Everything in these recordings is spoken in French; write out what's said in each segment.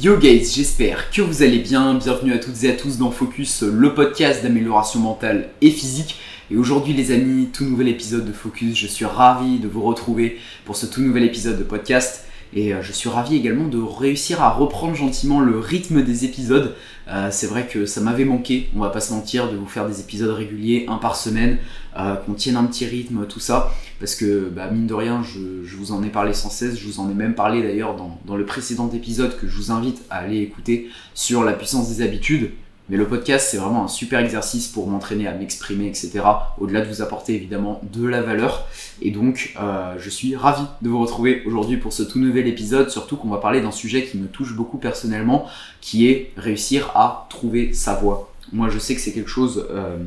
Yo guys, j'espère que vous allez bien. Bienvenue à toutes et à tous dans Focus, le podcast d'amélioration mentale et physique. Et aujourd'hui les amis, tout nouvel épisode de Focus. Je suis ravi de vous retrouver pour ce tout nouvel épisode de podcast. Et euh, je suis ravi également de réussir à reprendre gentiment le rythme des épisodes. Euh, c'est vrai que ça m'avait manqué, on va pas se mentir, de vous faire des épisodes réguliers, un par semaine, euh, qu'on tienne un petit rythme, tout ça. Parce que, bah, mine de rien, je, vous en ai parlé sans cesse, je vous en ai même parlé d'ailleurs dans, le précédent épisode que je vous invite à aller écouter sur la puissance des habitudes. Mais le podcast, c'est vraiment un super exercice pour m'entraîner à m'exprimer, etc. Au-delà de vous apporter évidemment de la valeur. Et donc, euh, je suis ravi de vous retrouver aujourd'hui pour ce tout nouvel épisode, surtout qu'on va parler d'un sujet qui me touche beaucoup personnellement, qui est réussir à trouver sa voie. Moi, je sais que c'est quelque chose... Euh,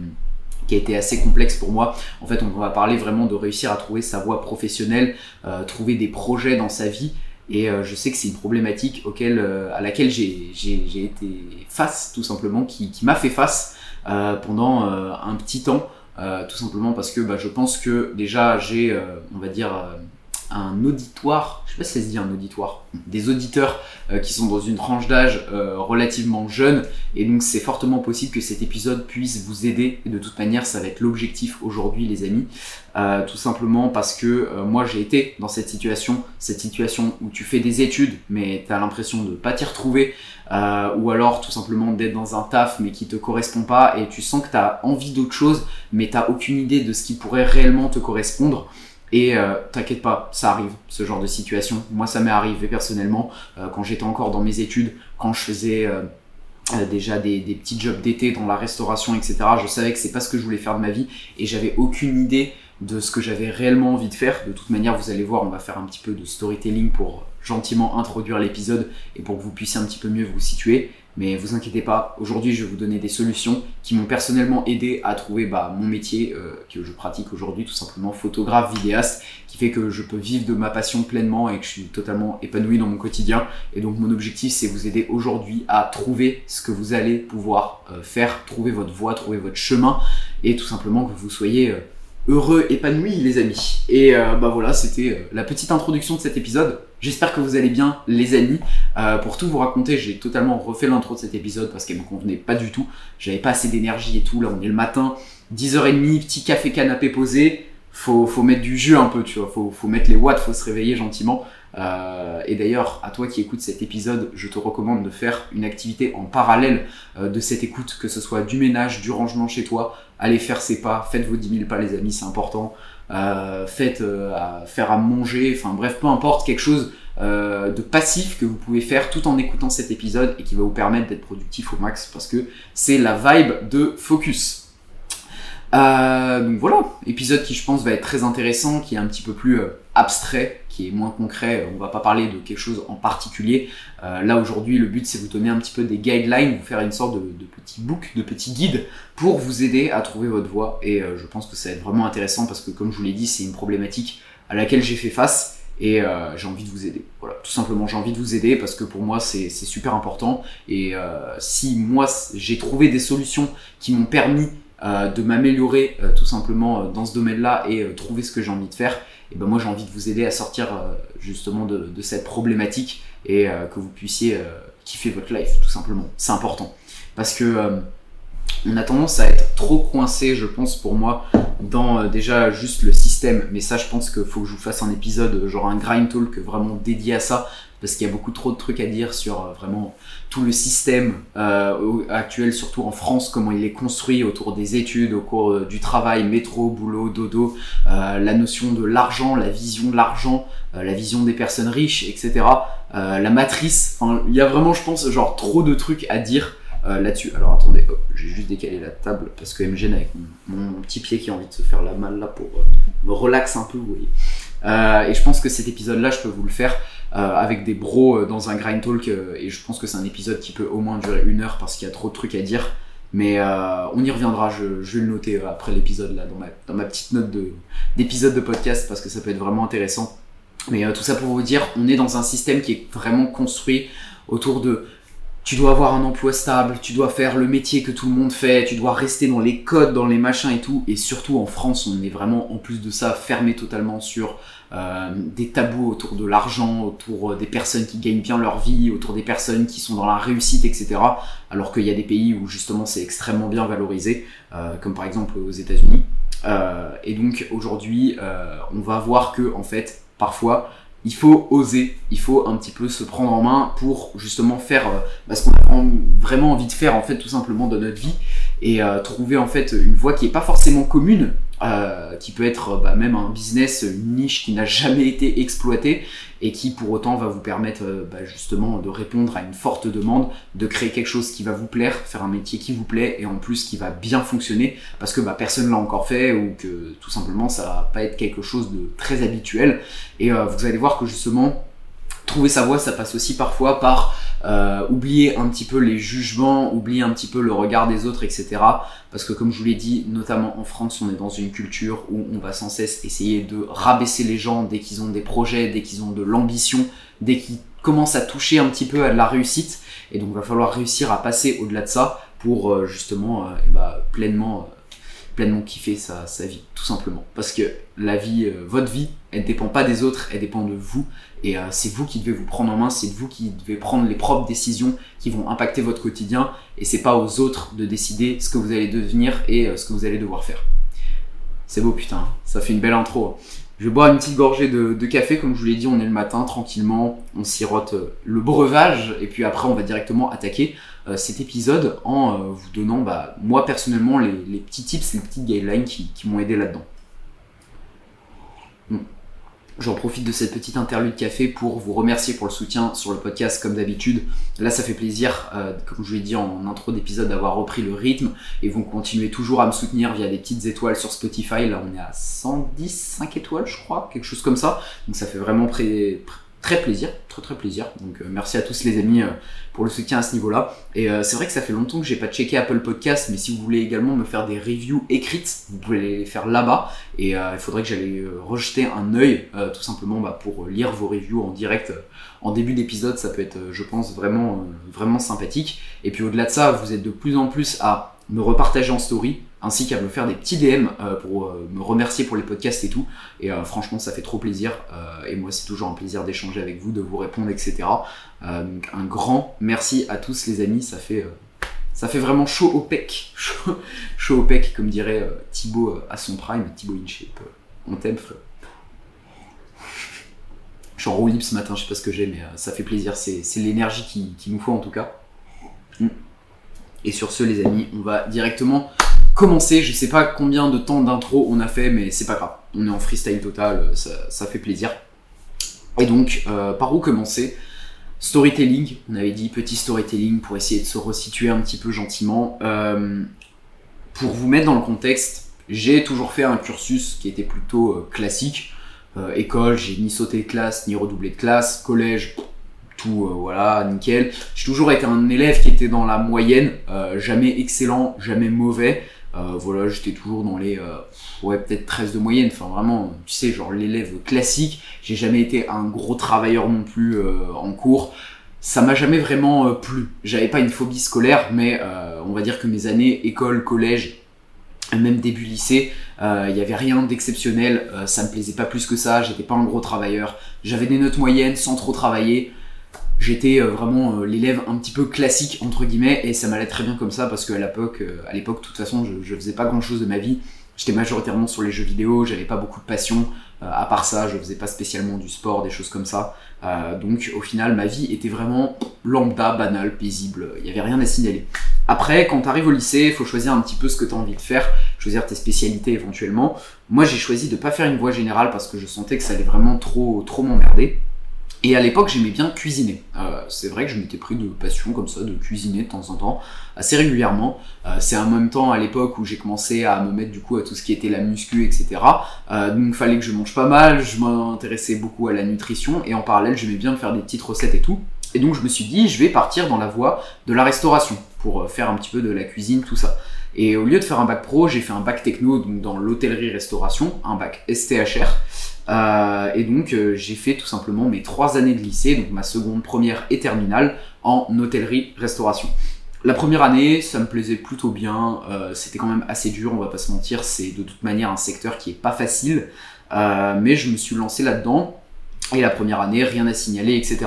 qui a été assez complexe pour moi. En fait, on va parler vraiment de réussir à trouver sa voie professionnelle, euh, trouver des projets dans sa vie, et euh, je sais que c'est une problématique euh, à laquelle j'ai été face, tout simplement, qui, m'a fait face pendant un petit temps, tout simplement parce que bah, je pense que déjà j'ai, on va dire, un auditoire, je sais pas si ça se dit un auditoire, des auditeurs euh, qui sont dans une tranche d'âge euh, relativement jeune, et donc c'est fortement possible que cet épisode puisse vous aider, et de toute manière ça va être l'objectif aujourd'hui les amis, euh, tout simplement parce que moi j'ai été dans cette situation, cette situation où tu fais des études, mais tu as l'impression de pas t'y retrouver, ou alors tout simplement d'être dans un taf mais qui te correspond pas, et tu sens que tu as envie d'autre chose, mais tu aucune idée de ce qui pourrait réellement te correspondre. Et euh, t'inquiète pas, ça arrive, ce genre de situation. Moi, ça m'est arrivé personnellement euh, quand j'étais encore dans mes études, quand je faisais euh, déjà des, des, petits jobs d'été dans la restauration, etc. Je savais que c'est pas ce que je voulais faire de ma vie et j'avais aucune idée de ce que j'avais réellement envie de faire. De toute manière, vous allez voir, on va faire un petit peu de storytelling pour gentiment introduire l'épisode et pour que vous puissiez un petit peu mieux vous situer. Mais vous inquiétez pas, aujourd'hui je vais vous donner des solutions qui m'ont personnellement aidé à trouver bah, mon métier euh, que je pratique aujourd'hui, tout simplement photographe, vidéaste, qui fait que je peux vivre de ma passion pleinement et que je suis totalement épanoui dans mon quotidien. Et donc mon objectif c'est vous aider aujourd'hui à trouver ce que vous allez pouvoir euh, faire, trouver votre voie, trouver votre chemin et tout simplement que vous soyez... Euh, heureux, épanoui les amis. Et bah voilà, c'était la petite introduction de cet épisode. J'espère que vous allez bien les amis. Euh, pour tout vous raconter, j'ai totalement refait l'intro de cet épisode parce qu'elle me convenait pas du tout. J'avais pas assez d'énergie et tout. Là on est le matin, 10h30, petit café canapé posé. Faut, faut mettre du jus un peu, tu vois. Faut, faut mettre les watts, faut se réveiller gentiment. Euh, et d'ailleurs, à toi qui écoutes cet épisode, je te recommande de faire une activité en parallèle euh, de cette écoute, que ce soit du ménage, du rangement chez toi. Allez faire ses pas, faites vos 10 000 pas les amis, c'est important. Euh, faites à faire à manger, enfin bref, peu importe, quelque chose de passif que vous pouvez faire tout en écoutant cet épisode et qui va vous permettre d'être productif au max parce que c'est la vibe de focus. donc voilà, épisode qui je pense va être très intéressant, qui est un petit peu plus abstrait, qui est moins concret. On va pas parler de quelque chose en particulier. Euh, là aujourd'hui, le but c'est vous donner un petit peu des guidelines, vous faire une sorte de, de petit book, de petit guide pour vous aider à trouver votre voie. Et euh, je pense que ça va être vraiment intéressant parce que comme je vous l'ai dit, c'est une problématique à laquelle j'ai fait face et euh, j'ai envie de vous aider. Voilà, tout simplement, j'ai envie de vous aider parce que pour moi c'est super important. Et si moi j'ai trouvé des solutions qui m'ont permis de m'améliorer tout simplement dans ce domaine-là et trouver ce que j'ai envie de faire, et ben moi j'ai envie de vous aider à sortir euh, justement de, cette problématique et euh, que vous puissiez euh, kiffer votre life tout simplement. C'est important parce que on a tendance à être trop coincé, je pense pour moi, dans déjà juste le système. Mais ça, je pense qu'il faut que je vous fasse un épisode, genre un grind talk vraiment dédié à ça, parce qu'il y a beaucoup trop de trucs à dire sur euh, vraiment tout le système euh, actuel, surtout en France, comment il est construit autour des études, au cours euh, du travail, métro, boulot, dodo, la notion de l'argent, la vision de l'argent, la vision des personnes riches, etc. la matrice, il y a vraiment, je pense, genre trop de trucs à dire. Là-dessus. Alors attendez, j'ai juste décalé la table parce que elle me gêne avec mon, petit pied qui a envie de se faire la malle là pour me relaxer un peu, vous voyez. et je pense que cet épisode-là, je peux vous le faire euh, avec des bros euh, dans un grind talk. Euh, et je pense que c'est un épisode qui peut au moins durer une heure parce qu'il y a trop de trucs à dire. Mais on y reviendra, je, vais le noter après l'épisode là, dans ma petite note d'épisode de, podcast parce que ça peut être vraiment intéressant. Mais tout ça pour vous dire, on est dans un système qui est vraiment construit autour de tu dois avoir un emploi stable, tu dois faire le métier que tout le monde fait, tu dois rester dans les codes, dans les machins et tout. Et surtout en France, on est vraiment en plus de ça fermé totalement sur euh, des tabous autour de l'argent, autour des personnes qui gagnent bien leur vie, autour des personnes qui sont dans la réussite, etc. Alors qu'il y a des pays où justement c'est extrêmement bien valorisé, euh, comme par exemple aux États-Unis. Euh, et donc aujourd'hui, on va voir que en fait, parfois, il faut oser, il faut un petit peu se prendre en main pour justement faire euh, bah, ce qu'on a vraiment envie de faire en fait tout simplement dans notre vie. Et euh, trouver en fait une voie qui est pas forcément commune, euh, qui peut être bah, même un business, une niche qui n'a jamais été exploitée et qui pour autant va vous permettre bah, justement de répondre à une forte demande, de créer quelque chose qui va vous plaire, faire un métier qui vous plaît et en plus qui va bien fonctionner parce que bah, personne l'a encore fait ou que tout simplement ça va pas être quelque chose de très habituel. Et vous allez voir que justement trouver sa voie ça passe aussi parfois par euh, oublier un petit peu les jugements, oublier un petit peu le regard des autres, etc. Parce que comme je vous l'ai dit, notamment en France, on est dans une culture où on va sans cesse essayer de rabaisser les gens dès qu'ils ont des projets, dès qu'ils ont de l'ambition, dès qu'ils commencent à toucher un petit peu à de la réussite. Et donc il va falloir réussir à passer au-delà de ça pour euh, justement euh, eh ben, pleinement pleinement kiffer sa, sa, vie, tout simplement. Parce que la vie, votre vie, elle ne dépend pas des autres, elle dépend de vous. Et euh, c'est vous qui devez vous prendre en main, c'est vous qui devez prendre les propres décisions qui vont impacter votre quotidien. Et c'est pas aux autres de décider ce que vous allez devenir et euh, ce que vous allez devoir faire. C'est beau, putain. Ça fait une belle intro. Je vais boire une petite gorgée de, café, comme je vous l'ai dit, on est le matin, tranquillement, on sirote le breuvage, et puis après on va directement attaquer euh, cet épisode en euh, vous donnant, bah, moi personnellement, les, petits tips, les petites guidelines qui, m'ont aidé là-dedans. Hmm. J'en profite de cette petite interlude café pour vous remercier pour le soutien sur le podcast comme d'habitude. Là, ça fait plaisir, euh, comme je l'ai dit en intro d'épisode, d'avoir repris le rythme et vous continuez toujours à me soutenir via des petites étoiles sur Spotify. Là, on est à 110, 5 étoiles, je crois, quelque chose comme ça. Donc, ça fait vraiment très plaisir, très très plaisir. Donc, merci à tous les amis pour le soutien à ce niveau-là. Et euh, c'est vrai que ça fait longtemps que j'ai pas checké Apple Podcast, mais si vous voulez également me faire des reviews écrites, vous pouvez les faire là-bas. Et euh, il faudrait que j'aille euh, rejeter un œil, tout simplement bah, pour lire vos reviews en direct en début d'épisode. Ça peut être, je pense, vraiment, vraiment sympathique. Et puis au-delà de ça, vous êtes de plus en plus à me repartager en story ainsi qu'à me faire des petits DM euh, pour euh, me remercier pour les podcasts et tout. Et euh, franchement, ça fait trop plaisir. et moi, c'est toujours un plaisir d'échanger avec vous, de vous répondre, etc. donc un grand merci à tous les amis. Ça fait, ça fait vraiment chaud au pec. Chaud, au pec, comme dirait Thibaut à son prime, Thibaut InShape. on t'aime, frère. Je suis en roue ce matin, je sais pas ce que j'ai, mais ça fait plaisir. C'est l'énergie qu'il qui nous faut en tout cas. Mm. Et sur ce, les amis, on va directement commencer. Je sais pas combien de temps d'intro on a fait, mais c'est pas grave. On est en freestyle total, ça, fait plaisir. Et donc, euh, par où commencer? Storytelling, on avait dit petit storytelling pour essayer de se resituer un petit peu gentiment. Euh, pour vous mettre dans le contexte, j'ai toujours fait un cursus qui était plutôt euh, classique. école, j'ai ni sauté de classe, ni redoublé de classe. Collège, tout, voilà, nickel. J'ai toujours été un élève qui était dans la moyenne, jamais excellent, jamais mauvais. Euh, voilà, j'étais toujours dans les, euh, ouais, peut-être 13 de moyenne. Enfin, vraiment, tu sais, genre l'élève classique. J'ai jamais été un gros travailleur non plus euh, en cours. Ça m'a jamais vraiment plu. J'avais pas une phobie scolaire, mais on va dire que mes années école, collège, même début lycée, il y avait rien d'exceptionnel. ça me plaisait pas plus que ça. J'étais pas un gros travailleur. J'avais des notes moyennes sans trop travailler j'étais euh, vraiment euh, l'élève un petit peu classique entre guillemets et ça m'allait très bien comme ça parce qu'à l'époque euh, à l'époque de toute façon je, je faisais pas grand chose de ma vie. J'étais majoritairement sur les jeux vidéo j'avais pas beaucoup de passion à part ça je faisais pas spécialement du sport des choses comme ça. Donc au final ma vie était vraiment lambda banale paisible il y avait rien à signaler. Après quand tu arrives au lycée il faut choisir un petit peu ce que tu as envie de faire choisir tes spécialités éventuellement. Moi j'ai choisi de pas faire une voie générale parce que je sentais que ça allait vraiment trop trop m'emmerder et à l'époque, j'aimais bien cuisiner. Euh, c'est vrai que je m'étais pris de passion comme ça, de cuisiner de temps en temps, assez régulièrement. Euh, c'est en même temps à l'époque où j'ai commencé à me mettre du coup à tout ce qui était la muscu, etc. Euh, donc fallait que je mange pas mal, je m'intéressais beaucoup à la nutrition, et en parallèle, j'aimais bien faire des petites recettes et tout. Et donc je me suis dit, je vais partir dans la voie de la restauration, pour faire un petit peu de la cuisine, tout ça. Et au lieu de faire un bac pro, j'ai fait un bac techno donc dans l'hôtellerie-restauration, un bac STHR. Et donc j'ai fait tout simplement mes trois années de lycée, donc ma seconde, première et terminale, en hôtellerie-restauration. La première année, ça me plaisait plutôt bien. Euh, c'était quand même assez dur, on va pas se mentir. C'est de toute manière un secteur qui est pas facile. Euh, mais je me suis lancé là-dedans. Et la première année, rien à signaler, etc.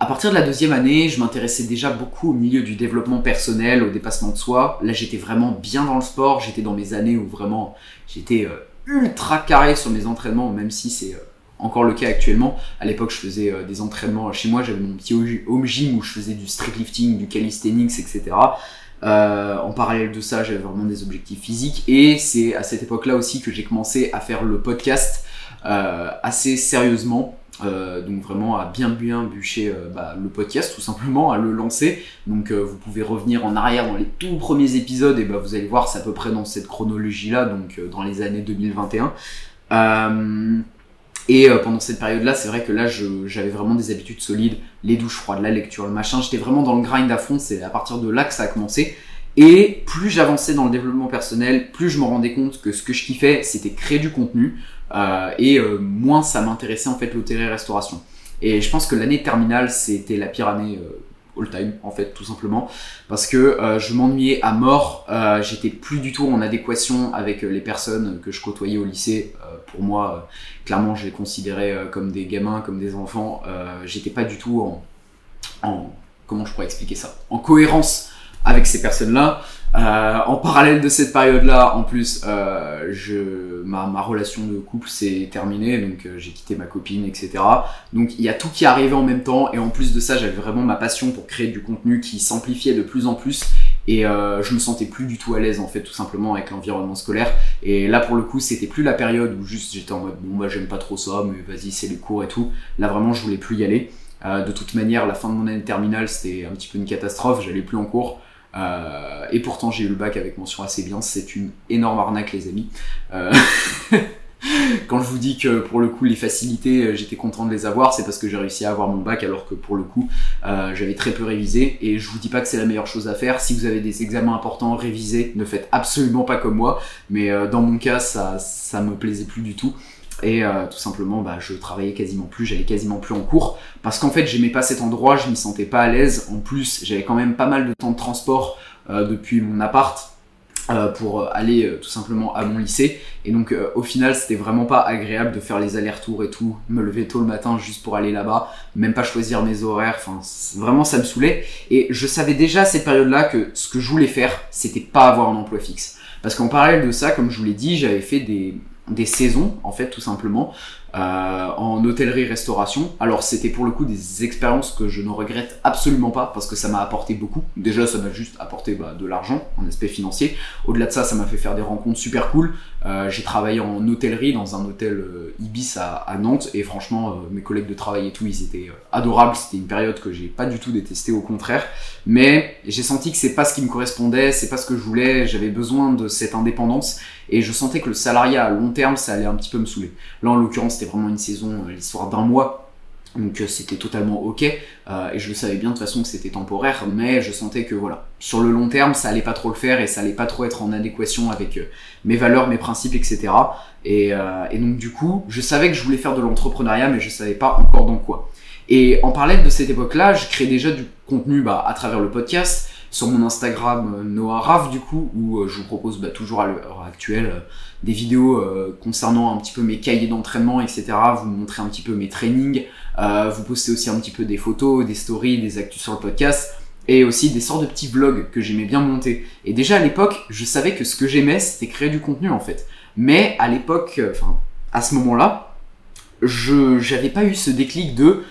À partir de la deuxième année, je m'intéressais déjà beaucoup au milieu du développement personnel, au dépassement de soi. Là, j'étais vraiment bien dans le sport. J'étais dans mes années où vraiment j'étais euh, ultra carré sur mes entraînements, même si c'est encore le cas actuellement. À l'époque, je faisais euh, des entraînements chez moi, j'avais mon petit home gym où je faisais du street lifting, du calisthenics, etc. Euh, en parallèle de ça, j'avais vraiment des objectifs physiques et c'est à cette époque-là aussi que j'ai commencé à faire le podcast euh, assez sérieusement. Donc vraiment à bien bien bûcher bah, le podcast tout simplement, à le lancer. Donc vous pouvez revenir en arrière dans les tout premiers épisodes et bah, vous allez voir c'est à peu près dans cette chronologie là, donc dans les années 2021. Et euh, pendant cette période-là, c'est vrai que là, j'avais vraiment des habitudes solides, les douches froides, la lecture, le machin. J'étais vraiment dans le grind à fond. C'est à partir de là que ça a commencé. Et plus j'avançais dans le développement personnel, plus je me rendais compte que ce que je kiffais, c'était créer du contenu. Euh, et euh, moins ça m'intéressait en fait l'hôtellerie-restauration. Et je pense que l'année terminale, c'était la pire année all time en fait tout simplement. Parce que euh, je m'ennuyais à mort. Euh, j'étais plus du tout en adéquation avec euh, les personnes que je côtoyais au lycée. Pour moi clairement je les considérais comme des gamins comme des enfants. J'étais pas du tout en, en comment je pourrais expliquer ça? En cohérence avec ces personnes là euh, en parallèle de cette période-là, en plus, euh, je, ma, relation de couple s'est terminée, donc euh, j'ai quitté ma copine, etc. Donc il y a tout qui arrivait en même temps, et en plus de ça, j'avais vraiment ma passion pour créer du contenu qui s'amplifiait de plus en plus, et euh, je me sentais plus du tout à l'aise en fait, tout simplement avec l'environnement scolaire. Et là, pour le coup, c'était plus la période où juste j'étais en mode bon bah j'aime pas trop ça, mais vas-y c'est les cours et tout. Là vraiment, je voulais plus y aller. Euh, de toute manière, la fin de mon année terminale, c'était un petit peu une catastrophe. J'allais plus en cours. Euh, et pourtant, j'ai eu le bac avec mention assez bien. C'est une énorme arnaque, les amis. Euh, quand je vous dis que pour le coup les facilités euh, j'étais content de les avoir c'est parce que j'ai réussi à avoir mon bac alors que pour le coup j'avais très peu révisé. Et je vous dis pas que c'est la meilleure chose à faire. Si vous avez des examens importants révisez. Ne faites absolument pas comme moi. Mais dans mon cas ça ça me plaisait plus du tout et euh, tout simplement bah, je travaillais quasiment plus, j'allais quasiment plus en cours parce qu'en fait j'aimais pas cet endroit, je m'y sentais pas à l'aise. En plus j'avais quand même pas mal de temps de transport euh, depuis mon appart euh, pour aller tout simplement à mon lycée. Et donc au final c'était vraiment pas agréable de faire les allers-retours et tout, me lever tôt le matin juste pour aller là-bas, même pas choisir mes horaires, enfin vraiment ça me saoulait. Et je savais déjà à cette période-là que ce que je voulais faire c'était pas avoir un emploi fixe. Parce qu'en parallèle de ça comme je vous l'ai dit j'avais fait des des saisons en fait tout simplement euh, en hôtellerie-restauration. Alors c'était pour le coup des expériences que je ne regrette absolument pas parce que ça m'a apporté beaucoup. Déjà ça m'a juste apporté bah, de l'argent en aspect financier. Au-delà de ça, ça m'a fait faire des rencontres super cool. Euh, j'ai travaillé en hôtellerie dans un hôtel euh, Ibis à, Nantes et franchement mes collègues de travail et tout ils étaient adorables. C'était une période que j'ai pas du tout détesté au contraire. Mais j'ai senti que c'est pas ce qui me correspondait, c'est pas ce que je voulais. J'avais besoin de cette indépendance et je sentais que le salariat à long terme ça allait un petit peu me saouler. Là en l'occurrence c'était vraiment une saison, euh, l'histoire d'un mois. Donc euh, c'était totalement ok euh, et je le savais bien de toute façon que c'était temporaire, mais je sentais que voilà sur le long terme ça allait pas trop le faire et ça allait pas trop être en adéquation avec mes valeurs, mes principes, etc. Et, donc du coup je savais que je voulais faire de l'entrepreneuriat mais je savais pas encore dans quoi. Et en parallèle de cette époque-là, je créais déjà du contenu bah, à travers le podcast, sur mon Instagram Noah Rav du coup, où je vous propose bah, toujours à l'heure actuelle des vidéos euh, concernant un petit peu mes cahiers d'entraînement, etc. Vous montrez un petit peu mes trainings. Euh, vous postez aussi un petit peu des photos, des stories, des actus sur le podcast. Et aussi des sortes de petits vlogs que j'aimais bien monter. Et déjà à l'époque, je savais que ce que j'aimais, c'était créer du contenu en fait. Mais à l'époque, euh, enfin, à ce moment-là, je j'avais pas eu ce déclic de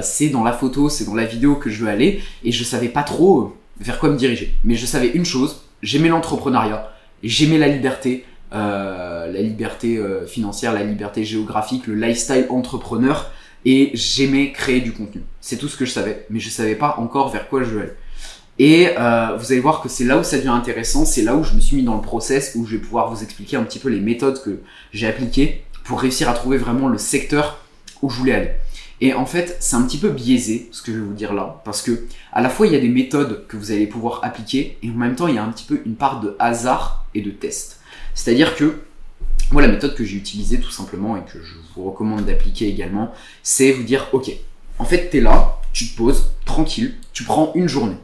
c'est dans la photo, c'est dans la vidéo que je veux aller, et je savais pas trop vers quoi me diriger. Mais je savais une chose, j'aimais l'entrepreneuriat, j'aimais la liberté, euh, la liberté euh, financière, la liberté géographique, le lifestyle entrepreneur, et j'aimais créer du contenu. C'est tout ce que je savais, mais je savais pas encore vers quoi je vais Et euh, vous allez voir que c'est là où ça devient intéressant, c'est là où je me suis mis dans le process, où je vais pouvoir vous expliquer un petit peu les méthodes que j'ai appliquées pour réussir à trouver vraiment le secteur où je voulais aller. Et en fait, c'est un petit peu biaisé ce que je vais vous dire là, parce que à la fois il y a des méthodes que vous allez pouvoir appliquer, et en même temps il y a un petit peu une part de hasard et de test. C'est-à-dire que moi, la méthode que j'ai utilisée tout simplement et que je vous recommande d'appliquer également, c'est vous dire, ok, en fait, tu es là, tu te poses, tranquille, tu prends une journée.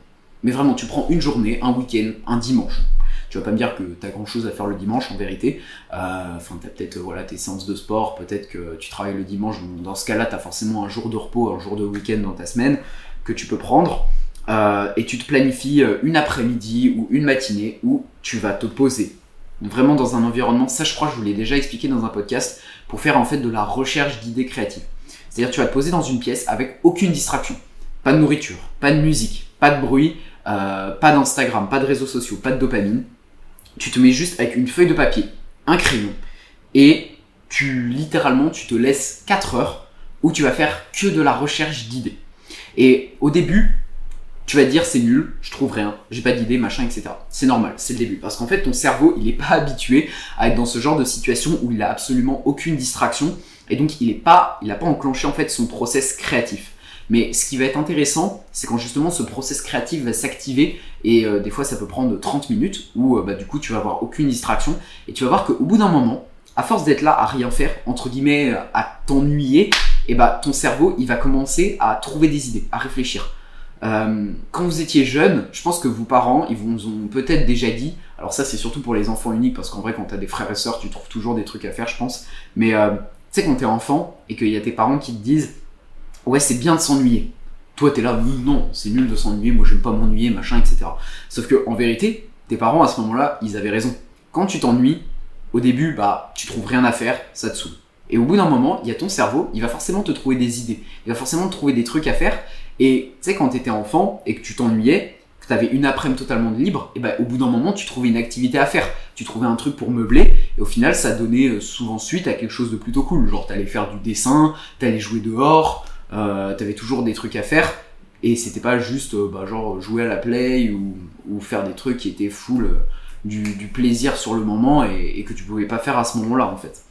Mais vraiment, tu prends une journée, un week-end, un dimanche. Tu vas pas me dire que tu as grand chose à faire le dimanche en vérité. Euh, enfin, tu as peut-être voilà, tes séances de sport, peut-être que tu travailles le dimanche. Dans ce cas-là, tu as forcément un jour de repos, un jour de week-end dans ta semaine que tu peux prendre. Euh, et tu te planifies euh, une après-midi ou une matinée où tu vas te poser vraiment dans un environnement, ça je crois je vous l'ai déjà expliqué dans un podcast, pour faire en fait de la recherche d'idées créatives. C'est-à-dire tu vas te poser dans une pièce avec aucune distraction. Pas de nourriture, pas de musique, pas de bruit, euh, pas d'Instagram, pas de réseaux sociaux, pas de dopamine. Tu te mets juste avec une feuille de papier, un crayon, et tu littéralement tu te laisses 4 heures où tu vas faire que de la recherche d'idées. Et au début, tu vas te dire c'est nul, je trouve rien, j'ai pas d'idée, machin, etc. C'est normal, c'est le début. Parce qu'en fait, ton cerveau, il est pas habitué à être dans ce genre de situation où il a absolument aucune distraction. Et donc, il est pas, il pas enclenché en fait son process créatif. Mais ce qui va être intéressant, c'est quand justement ce process créatif va s'activer et euh, des fois ça peut prendre 30 minutes où euh, bah, du coup tu vas avoir aucune distraction et tu vas voir qu'au bout d'un moment, à force d'être là à rien faire, entre guillemets, à t'ennuyer, et bah ton cerveau il va commencer à trouver des idées, à réfléchir. Euh, quand vous étiez jeune, je pense que vos parents, ils vous ont peut-être déjà dit, alors ça c'est surtout pour les enfants uniques, parce qu'en vrai quand t'as des frères et sœurs, tu trouves toujours des trucs à faire, je pense, mais euh, tu sais quand t'es enfant et qu'il y a tes parents qui te disent, ouais c'est bien de s'ennuyer. Toi t'es là, non, c'est nul de s'ennuyer, moi j'aime pas m'ennuyer, machin, etc. Sauf que en vérité, tes parents à ce moment-là, ils avaient raison. Quand tu t'ennuies, au début, bah tu trouves rien à faire, ça te saoule. Et au bout d'un moment, il y a ton cerveau, il va forcément te trouver des idées, il va forcément te trouver des trucs à faire, et tu sais, quand tu étais enfant et que tu t'ennuyais, que tu avais une après-midi totalement libre, et ben au bout d'un moment, tu trouvais une activité à faire. Tu trouvais un truc pour meubler, et au final, ça donnait euh, souvent suite à quelque chose de plutôt cool. Genre, t'allais faire du dessin, t'allais jouer dehors, euh, t'avais toujours des trucs à faire, et c'était pas juste, euh, bah, genre, jouer à la play ou, faire des trucs qui étaient full euh, du, plaisir sur le moment et, que tu pouvais pas faire à ce moment-là, en fait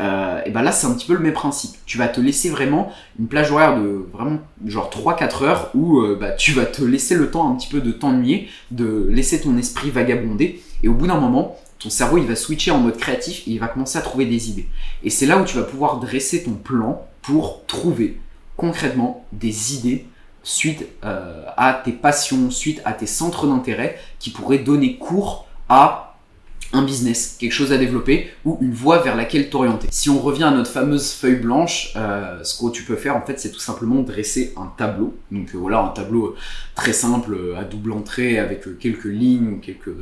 euh, et ben là c'est un petit peu le même principe. Tu vas te laisser vraiment une plage horaire de vraiment genre 3-4 heures où bah, tu vas te laisser le temps un petit peu de t'ennuyer, de laisser ton esprit vagabonder et au bout d'un moment ton cerveau il va switcher en mode créatif et il va commencer à trouver des idées. Et c'est là où tu vas pouvoir dresser ton plan pour trouver concrètement des idées suite euh, à tes passions, suite à tes centres d'intérêt qui pourraient donner cours à un business, quelque chose à développer ou une voie vers laquelle t'orienter. Si on revient à notre fameuse feuille blanche, euh, ce que tu peux faire en fait, c'est tout simplement dresser un tableau. Donc euh, voilà, un tableau très simple à double entrée avec quelques lignes ou quelques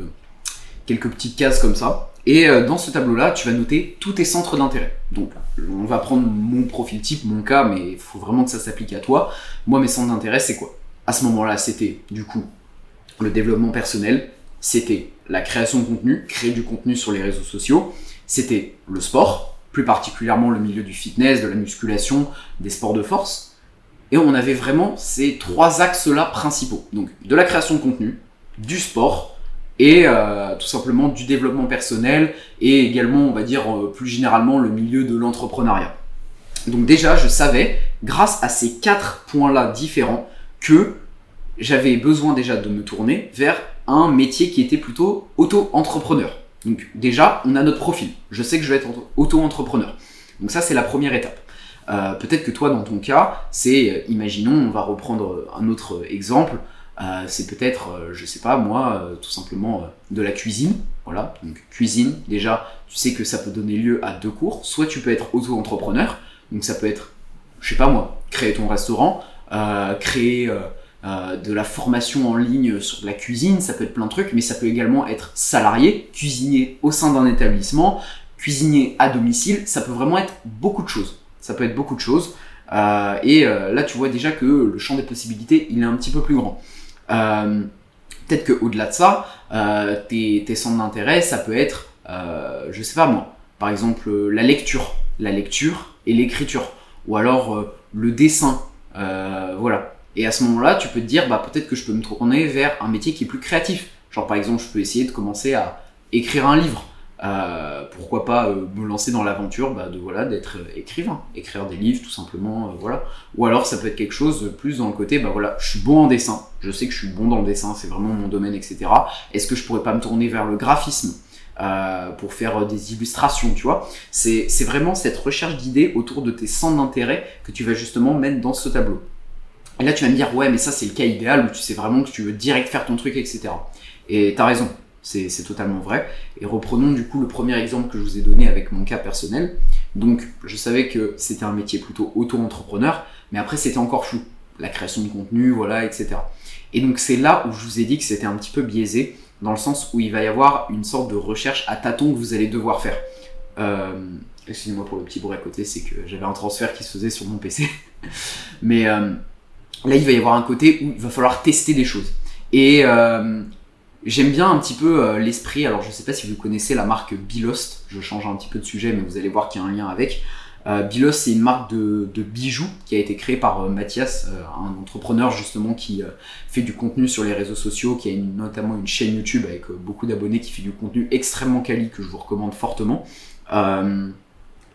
quelques petites cases comme ça. Et dans ce tableau-là, tu vas noter tous tes centres d'intérêt. Donc, on va prendre mon profil type, mon cas, mais il faut vraiment que ça s'applique à toi. Moi, mes centres d'intérêt, c'est quoi? À ce moment-là, c'était du coup le développement personnel, c'était la création de contenu, créer du contenu sur les réseaux sociaux, c'était le sport, plus particulièrement le milieu du fitness, de la musculation, des sports de force. Et on avait vraiment ces trois axes-là principaux. Donc de la création de contenu, du sport et euh, tout simplement du développement personnel et également, on va dire euh, plus généralement, le milieu de l'entrepreneuriat. Donc déjà, je savais, grâce à ces quatre points-là différents, que j'avais besoin déjà de me tourner vers un métier qui était plutôt auto-entrepreneur. Donc déjà, on a notre profil. Je sais que je vais être auto-entrepreneur. Donc ça, c'est la première étape. Euh, peut-être que toi, dans ton cas, c'est, imaginons, on va reprendre un autre exemple, euh, c'est peut-être, euh, je sais pas, moi, euh, tout simplement de la cuisine. Voilà, donc cuisine, déjà, tu sais que ça peut donner lieu à deux cours. Soit tu peux être auto-entrepreneur, donc ça peut être, je sais pas moi, créer ton restaurant, créer euh, de la formation en ligne sur de la cuisine, ça peut être plein de trucs, mais ça peut également être salarié, cuisinier au sein d'un établissement, cuisinier à domicile, ça peut vraiment être beaucoup de choses. Ça peut être beaucoup de choses. Euh, et euh, là, tu vois déjà que le champ des possibilités, il est un petit peu plus grand. Euh, Peut-être qu'au-delà de ça, euh, tes, tes centres d'intérêt, ça peut être, je sais pas moi, par exemple la lecture, la lecture et l'écriture, ou alors le dessin, voilà et à ce moment-là, tu peux te dire, bah, peut-être que je peux me tourner vers un métier qui est plus créatif. Genre, par exemple, je peux essayer de commencer à écrire un livre. Euh, pourquoi pas euh, me lancer dans l'aventure bah, de voilà d'être euh, écrivain, écrire des livres tout simplement, voilà. Ou alors ça peut être quelque chose plus dans le côté, bah voilà, je suis bon en dessin, je sais que je suis bon dans le dessin, c'est vraiment mon domaine, etc. Est-ce que je pourrais pas me tourner vers le graphisme pour faire des illustrations, tu vois? C'est vraiment cette recherche d'idées autour de tes centres d'intérêt que tu vas justement mettre dans ce tableau. Et là, tu vas me dire, ouais, mais ça, c'est le cas idéal où tu sais vraiment que tu veux direct faire ton truc, etc. Et t'as raison, c'est totalement vrai. Et reprenons du coup le premier exemple que je vous ai donné avec mon cas personnel. Donc, je savais que c'était un métier plutôt auto-entrepreneur, mais après, c'était encore flou. La création de contenu, voilà, etc. Et donc, c'est là où je vous ai dit que c'était un petit peu biaisé, dans le sens où il va y avoir une sorte de recherche à tâtons que vous allez devoir faire. Euh, excusez-moi pour le petit bruit à côté, c'est que j'avais un transfert qui se faisait sur mon PC. mais euh, là, il va y avoir un côté où il va falloir tester des choses. Et euh, J'aime bien un petit peu euh, l'esprit, alors je sais pas si vous connaissez la marque Bilost, je change un petit peu de sujet mais vous allez voir qu'il y a un lien avec. Euh, Bilost c'est une marque de, bijoux qui a été créée par euh, Mathias, un entrepreneur justement qui fait du contenu sur les réseaux sociaux, qui a notamment une chaîne YouTube avec beaucoup d'abonnés, qui fait du contenu extrêmement quali que je vous recommande fortement.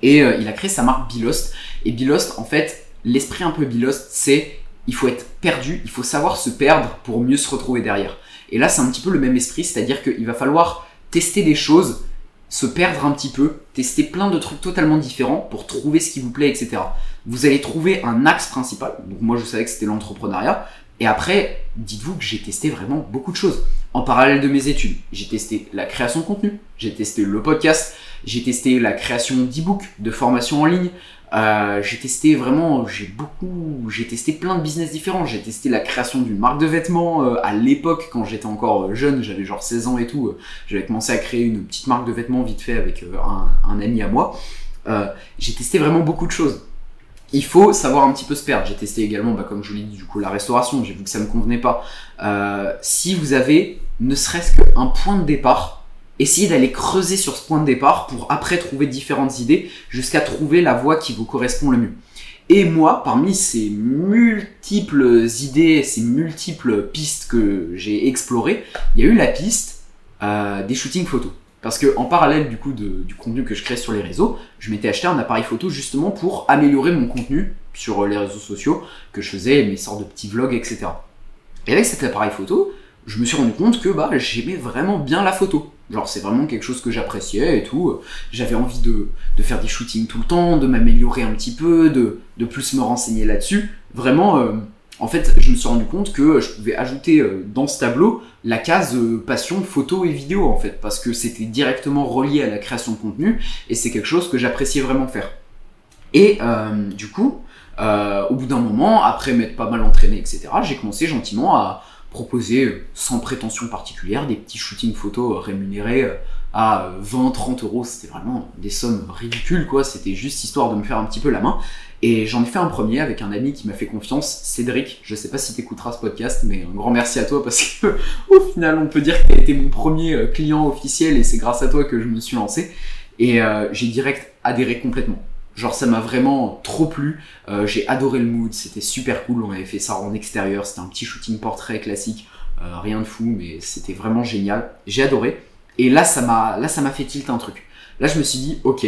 et il a créé sa marque Bilost. Et Bilost en fait, l'esprit un peu Bilost c'est il faut être perdu, il faut savoir se perdre pour mieux se retrouver derrière. Et là, c'est un petit peu le même esprit, c'est-à-dire qu'il va falloir tester des choses, se perdre un petit peu, tester plein de trucs totalement différents pour trouver ce qui vous plaît, etc. Vous allez trouver un axe principal. Donc moi, je savais que c'était l'entrepreneuriat. Et après, dites-vous que j'ai testé vraiment beaucoup de choses. En parallèle de mes études, j'ai testé la création de contenu, j'ai testé le podcast, j'ai testé la création d'e-books, de formations en ligne, euh, j'ai testé vraiment, j'ai beaucoup, j'ai testé plein de business différents. J'ai testé la création d'une marque de vêtements euh, à l'époque quand j'étais encore euh, jeune, j'avais genre 16 ans et tout. j'avais commencé à créer une petite marque de vêtements vite fait avec un, ami à moi. j'ai testé vraiment beaucoup de choses. Il faut savoir un petit peu se perdre. J'ai testé également, bah, comme je vous l'ai dit, du coup la restauration. J'ai vu que ça me convenait pas. si vous avez ne serait-ce qu'un point de départ, essayez d'aller creuser sur ce point de départ pour après trouver différentes idées jusqu'à trouver la voie qui vous correspond le mieux. Et moi, parmi ces multiples idées, ces multiples pistes que j'ai explorées, il y a eu la piste euh, des shootings photos. Parce que en parallèle du coup du contenu que je crée sur les réseaux, je m'étais acheté un appareil photo justement pour améliorer mon contenu sur les réseaux sociaux que je faisais, mes sortes de petits vlogs, etc. Et avec cet appareil photo, je me suis rendu compte que bah, j'aimais vraiment bien la photo. Genre c'est vraiment quelque chose que j'appréciais et tout. J'avais envie de, de, faire des shootings tout le temps, de m'améliorer un petit peu, de, de plus me renseigner là-dessus. Vraiment, euh, en fait, je me suis rendu compte que je pouvais ajouter euh, dans ce tableau la case euh, passion photo et vidéo en fait, parce que c'était directement relié à la création de contenu et c'est quelque chose que j'appréciais vraiment faire. Et du coup, au bout d'un moment, après m'être pas mal entraîné, etc., j'ai commencé gentiment à proposer euh, sans prétention particulière des petits shootings photos rémunérés euh, à 20-30 euros. C'était vraiment des sommes ridicules, quoi. C'était juste histoire de me faire un petit peu la main. Et j'en ai fait un premier avec un ami qui m'a fait confiance, Cédric. Je sais pas si t'écouteras ce podcast, mais un grand merci à toi parce que au final, on peut dire que t'as été mon premier euh, client officiel et c'est grâce à toi que je me suis lancé. Et j'ai direct adhéré complètement. Genre ça m'a vraiment trop plu. Euh, j'ai adoré le mood, c'était super cool. On avait fait ça en extérieur, c'était un petit shooting portrait classique, euh, rien de fou, mais c'était vraiment génial. J'ai adoré. Et là ça m'a là ça m'a fait tilt un truc. Là je me suis dit ok,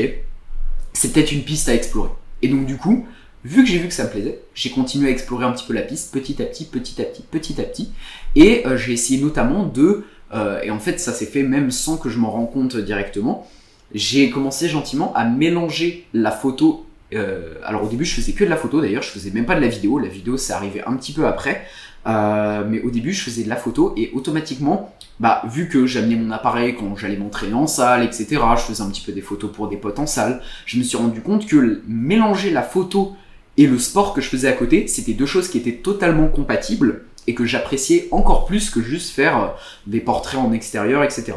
c'est peut-être une piste à explorer. Et donc du coup, vu que j'ai vu que ça me plaisait, j'ai continué à explorer un petit peu la piste, petit à petit, petit à petit, petit à petit. Et euh, j'ai essayé notamment de et en fait ça s'est fait même sans que je m'en rende compte directement j'ai commencé gentiment à mélanger la photo. Euh, alors au début, je faisais que de la photo. D'ailleurs, je faisais même pas de la vidéo. La vidéo, c'est arrivé un petit peu après. Euh, mais au début, je faisais de la photo et automatiquement, bah, vu que j'amenais mon appareil quand j'allais m'entraîner en salle, etc., je faisais un petit peu des photos pour des potes en salle, je me suis rendu compte que mélanger la photo et le sport que je faisais à côté, c'était deux choses qui étaient totalement compatibles et que j'appréciais encore plus que juste faire euh, des portraits en extérieur, etc.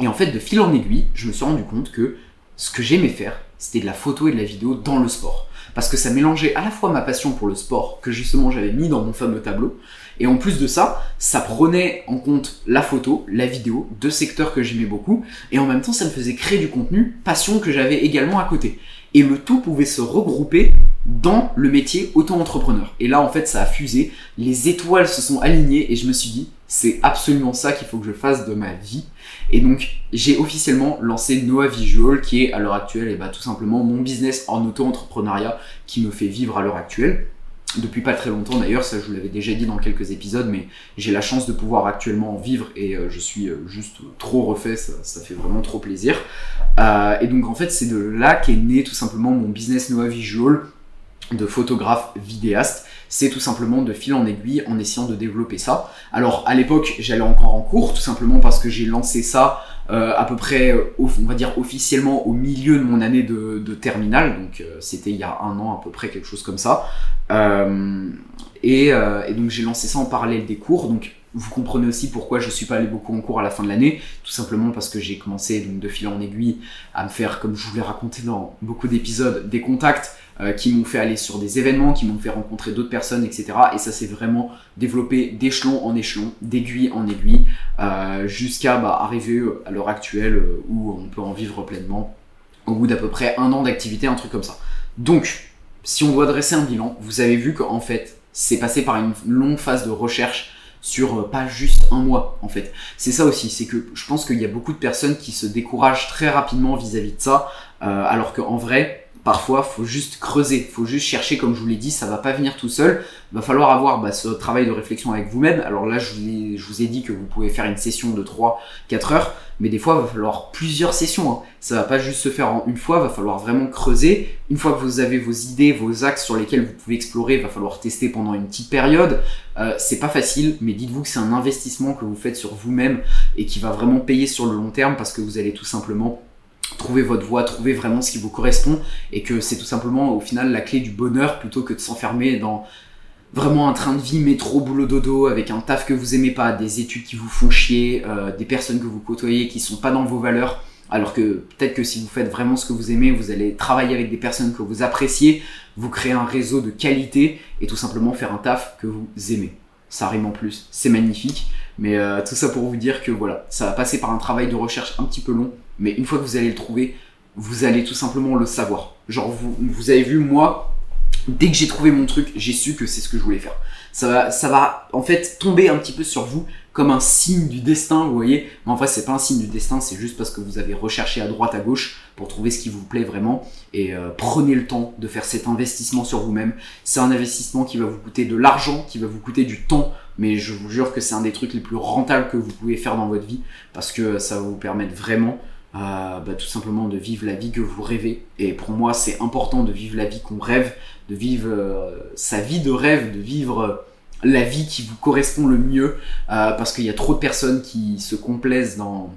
Et en fait, de fil en aiguille, je me suis rendu compte que ce que j'aimais faire, c'était de la photo et de la vidéo dans le sport. Parce que ça mélangeait à la fois ma passion pour le sport, que justement j'avais mis dans mon fameux tableau, et en plus de ça, ça prenait en compte la photo, la vidéo, deux secteurs que j'aimais beaucoup, et en même temps ça me faisait créer du contenu, passion que j'avais également à côté. Et le tout pouvait se regrouper dans le métier auto-entrepreneur. Et là en fait ça a fusé, les étoiles se sont alignées, et je me suis dit, c'est absolument ça qu'il faut que je fasse de ma vie. Et donc, j'ai officiellement lancé Noah Visual, qui est à l'heure actuelle, et bah, tout simplement mon business en auto-entrepreneuriat qui me fait vivre à l'heure actuelle. Depuis pas très longtemps d'ailleurs, ça je vous l'avais déjà dit dans quelques épisodes, mais j'ai la chance de pouvoir actuellement en vivre et je suis juste trop refait, ça, ça, fait vraiment trop plaisir. et donc en fait c'est de là qu'est né tout simplement mon business Noah Visual de photographe vidéaste c'est tout simplement de fil en aiguille en essayant de développer ça. Alors à l'époque, j'allais encore en cours, tout simplement parce que j'ai lancé ça euh, à peu près, euh, on va dire officiellement au milieu de mon année de, de terminale, donc euh, c'était il y a un an à peu près, quelque chose comme ça. Et, et, donc j'ai lancé ça en parallèle des cours, donc vous comprenez aussi pourquoi je suis pas allé beaucoup en cours à la fin de l'année, tout simplement parce que j'ai commencé donc de fil en aiguille à me faire, comme je vous l'ai raconté dans beaucoup d'épisodes, des contacts euh, qui m'ont fait aller sur des événements, qui m'ont fait rencontrer d'autres personnes, etc. Et ça s'est vraiment développé d'échelon en échelon, d'aiguille en aiguille, euh, jusqu'à bah, arriver euh, à l'heure actuelle où on peut en vivre pleinement au bout d'à peu près un an d'activité, un truc comme ça. Donc, si on doit dresser un bilan, vous avez vu qu'en fait, c'est passé par une longue phase de recherche sur pas juste un mois en fait. C'est ça aussi, c'est que je pense qu'il y a beaucoup de personnes qui se découragent très rapidement vis-à-vis de ça, alors qu'en vrai, Parfois, faut juste creuser, faut juste chercher, comme je vous l'ai dit, ça va pas venir tout seul. Va falloir avoir bah, ce travail de réflexion avec vous-même. Alors là, je vous, ai, dit que vous pouvez faire une session de 3-4 heures, mais des fois, il va falloir plusieurs sessions. Hein. Ça va pas juste se faire en une fois, va falloir vraiment creuser. Une fois que vous avez vos idées, vos axes sur lesquels vous pouvez explorer, va falloir tester pendant une petite période. Euh, c'est pas facile, mais dites-vous que c'est un investissement que vous faites sur vous-même et qui va vraiment payer sur le long terme parce que vous allez tout simplement trouver votre voie, trouver vraiment ce qui vous correspond et que c'est tout simplement au final la clé du bonheur plutôt que de s'enfermer dans vraiment un train de vie métro boulot dodo avec un taf que vous aimez pas, des études qui vous font chier, euh, des personnes que vous côtoyez qui sont pas dans vos valeurs. Alors que peut-être que si vous faites vraiment ce que vous aimez, vous allez travailler avec des personnes que vous appréciez, vous créer un réseau de qualité et tout simplement faire un taf que vous aimez. Ça rime en plus, c'est magnifique. Mais euh, tout ça pour vous dire que voilà, ça va passer par un travail de recherche un petit peu long, mais une fois que vous allez le trouver, vous allez tout simplement le savoir. Genre, vous, vous avez vu, moi, dès que j'ai trouvé mon truc, j'ai su que c'est ce que je voulais faire. Ça va, ça va en fait tomber un petit peu sur vous comme un signe du destin, vous voyez. Mais en vrai, c'est pas un signe du destin, c'est juste parce que vous avez recherché à droite, à gauche pour trouver ce qui vous plaît vraiment. Et euh, prenez le temps de faire cet investissement sur vous-même. C'est un investissement qui va vous coûter de l'argent, qui va vous coûter du temps, mais je vous jure que c'est un des trucs les plus rentables que vous pouvez faire dans votre vie parce que ça va vous permettre vraiment bah, tout simplement de vivre la vie que vous rêvez. Et pour moi, c'est important de vivre la vie qu'on rêve, de vivre euh, sa vie de rêve, de vivre euh, la vie qui vous correspond le mieux, parce qu'il y a trop de personnes qui se complaisent dans,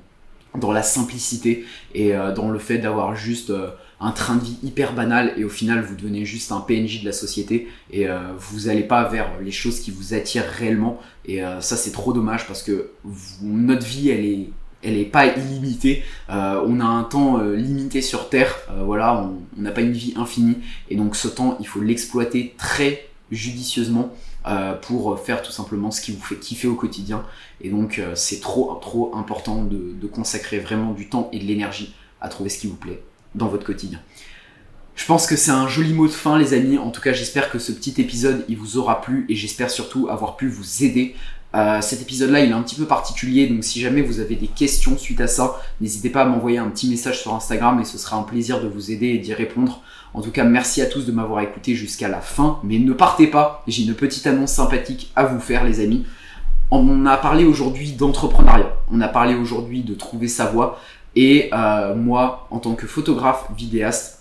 dans la simplicité et dans le fait d'avoir juste un train de vie hyper banal et au final vous devenez juste un PNJ de la société et vous n'allez pas vers les choses qui vous attirent réellement et ça c'est trop dommage parce que notre vie elle est elle n'est pas illimitée. Euh, on a un temps euh, limité sur Terre, euh, voilà, on n'a pas une vie infinie, et donc ce temps, il faut l'exploiter très judicieusement pour faire tout simplement ce qui vous fait kiffer au quotidien. Et donc c'est trop trop important de, de, consacrer vraiment du temps et de l'énergie à trouver ce qui vous plaît dans votre quotidien. Je pense que c'est un joli mot de fin les amis, en tout cas j'espère que ce petit épisode il vous aura plu et j'espère surtout avoir pu vous aider euh, cet épisode-là, il est un petit peu particulier, donc si jamais vous avez des questions suite à ça, n'hésitez pas à m'envoyer un petit message sur Instagram et ce sera un plaisir de vous aider et d'y répondre. En tout cas, merci à tous de m'avoir écouté jusqu'à la fin, mais ne partez pas, j'ai une petite annonce sympathique à vous faire les amis. On a parlé aujourd'hui d'entrepreneuriat, on a parlé aujourd'hui de trouver sa voie, et euh, moi, en tant que photographe, vidéaste,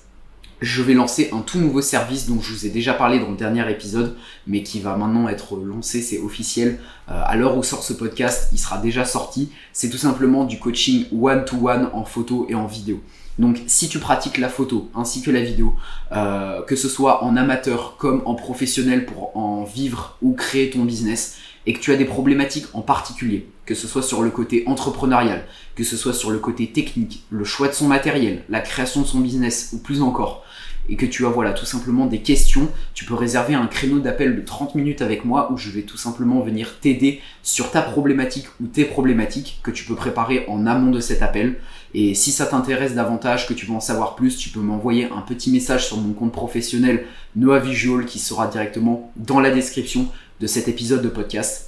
je vais lancer un tout nouveau service dont je vous ai déjà parlé dans le dernier épisode, mais qui va maintenant être lancé, c'est officiel. Euh, à l'heure où sort ce podcast, il sera déjà sorti. C'est tout simplement du coaching one-to-one en photo et en vidéo. Donc si tu pratiques la photo ainsi que la vidéo, euh, que ce soit en amateur comme en professionnel pour en vivre ou créer ton business, et que tu as des problématiques en particulier, que ce soit sur le côté entrepreneurial, que ce soit sur le côté technique, le choix de son matériel, la création de son business ou plus encore, et que tu as voilà tout simplement des questions, tu peux réserver un créneau d'appel de 30 minutes avec moi où je vais tout simplement venir t'aider sur ta problématique ou tes problématiques que tu peux préparer en amont de cet appel. Et si ça t'intéresse davantage, que tu veux en savoir plus, tu peux m'envoyer un petit message sur mon compte professionnel Noah Visual qui sera directement dans la description de cet épisode de podcast.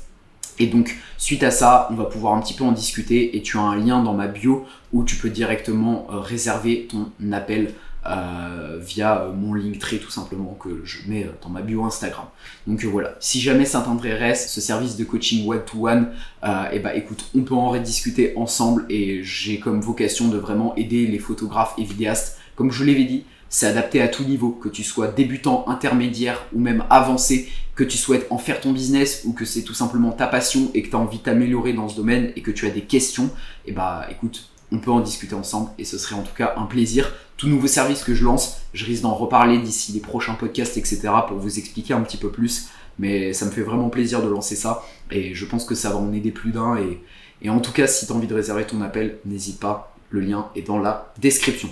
Et donc, suite à ça, on va pouvoir un petit peu en discuter et tu as un lien dans ma bio où tu peux directement euh, réserver ton appel euh, via euh, mon Linktree tout simplement que je mets dans ma bio Instagram. Donc voilà, si jamais ça t'intéresse, ce service de coaching one-to-one, et eh bah écoute, on peut en rediscuter ensemble et j'ai comme vocation de vraiment aider les photographes et vidéastes. Comme je l'avais dit, c'est adapté à tout niveau, que tu sois débutant, intermédiaire ou même avancé, que tu souhaites en faire ton business ou que c'est tout simplement ta passion et que tu as envie de t'améliorer dans ce domaine et que tu as des questions, et bah écoute, on peut en discuter ensemble et ce serait en tout cas un plaisir. Tout nouveau service que je lance, je risque d'en reparler d'ici les prochains podcasts, etc. pour vous expliquer un petit peu plus. Mais ça me fait vraiment plaisir de lancer ça et je pense que ça va en aider plus d'un. Et, et en tout cas, si tu as envie de réserver ton appel, n'hésite pas, le lien est dans la description.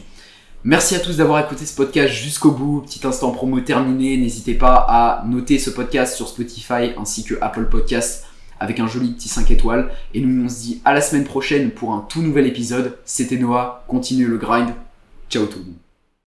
Merci à tous d'avoir écouté ce podcast jusqu'au bout. Petit instant promo terminé. N'hésitez pas à noter ce podcast sur Spotify ainsi que Apple Podcasts avec un joli petit 5 étoiles. Et nous, on se dit à la semaine prochaine pour un tout nouvel épisode. C'était Noah, continuez le grind. Ciao tout le monde.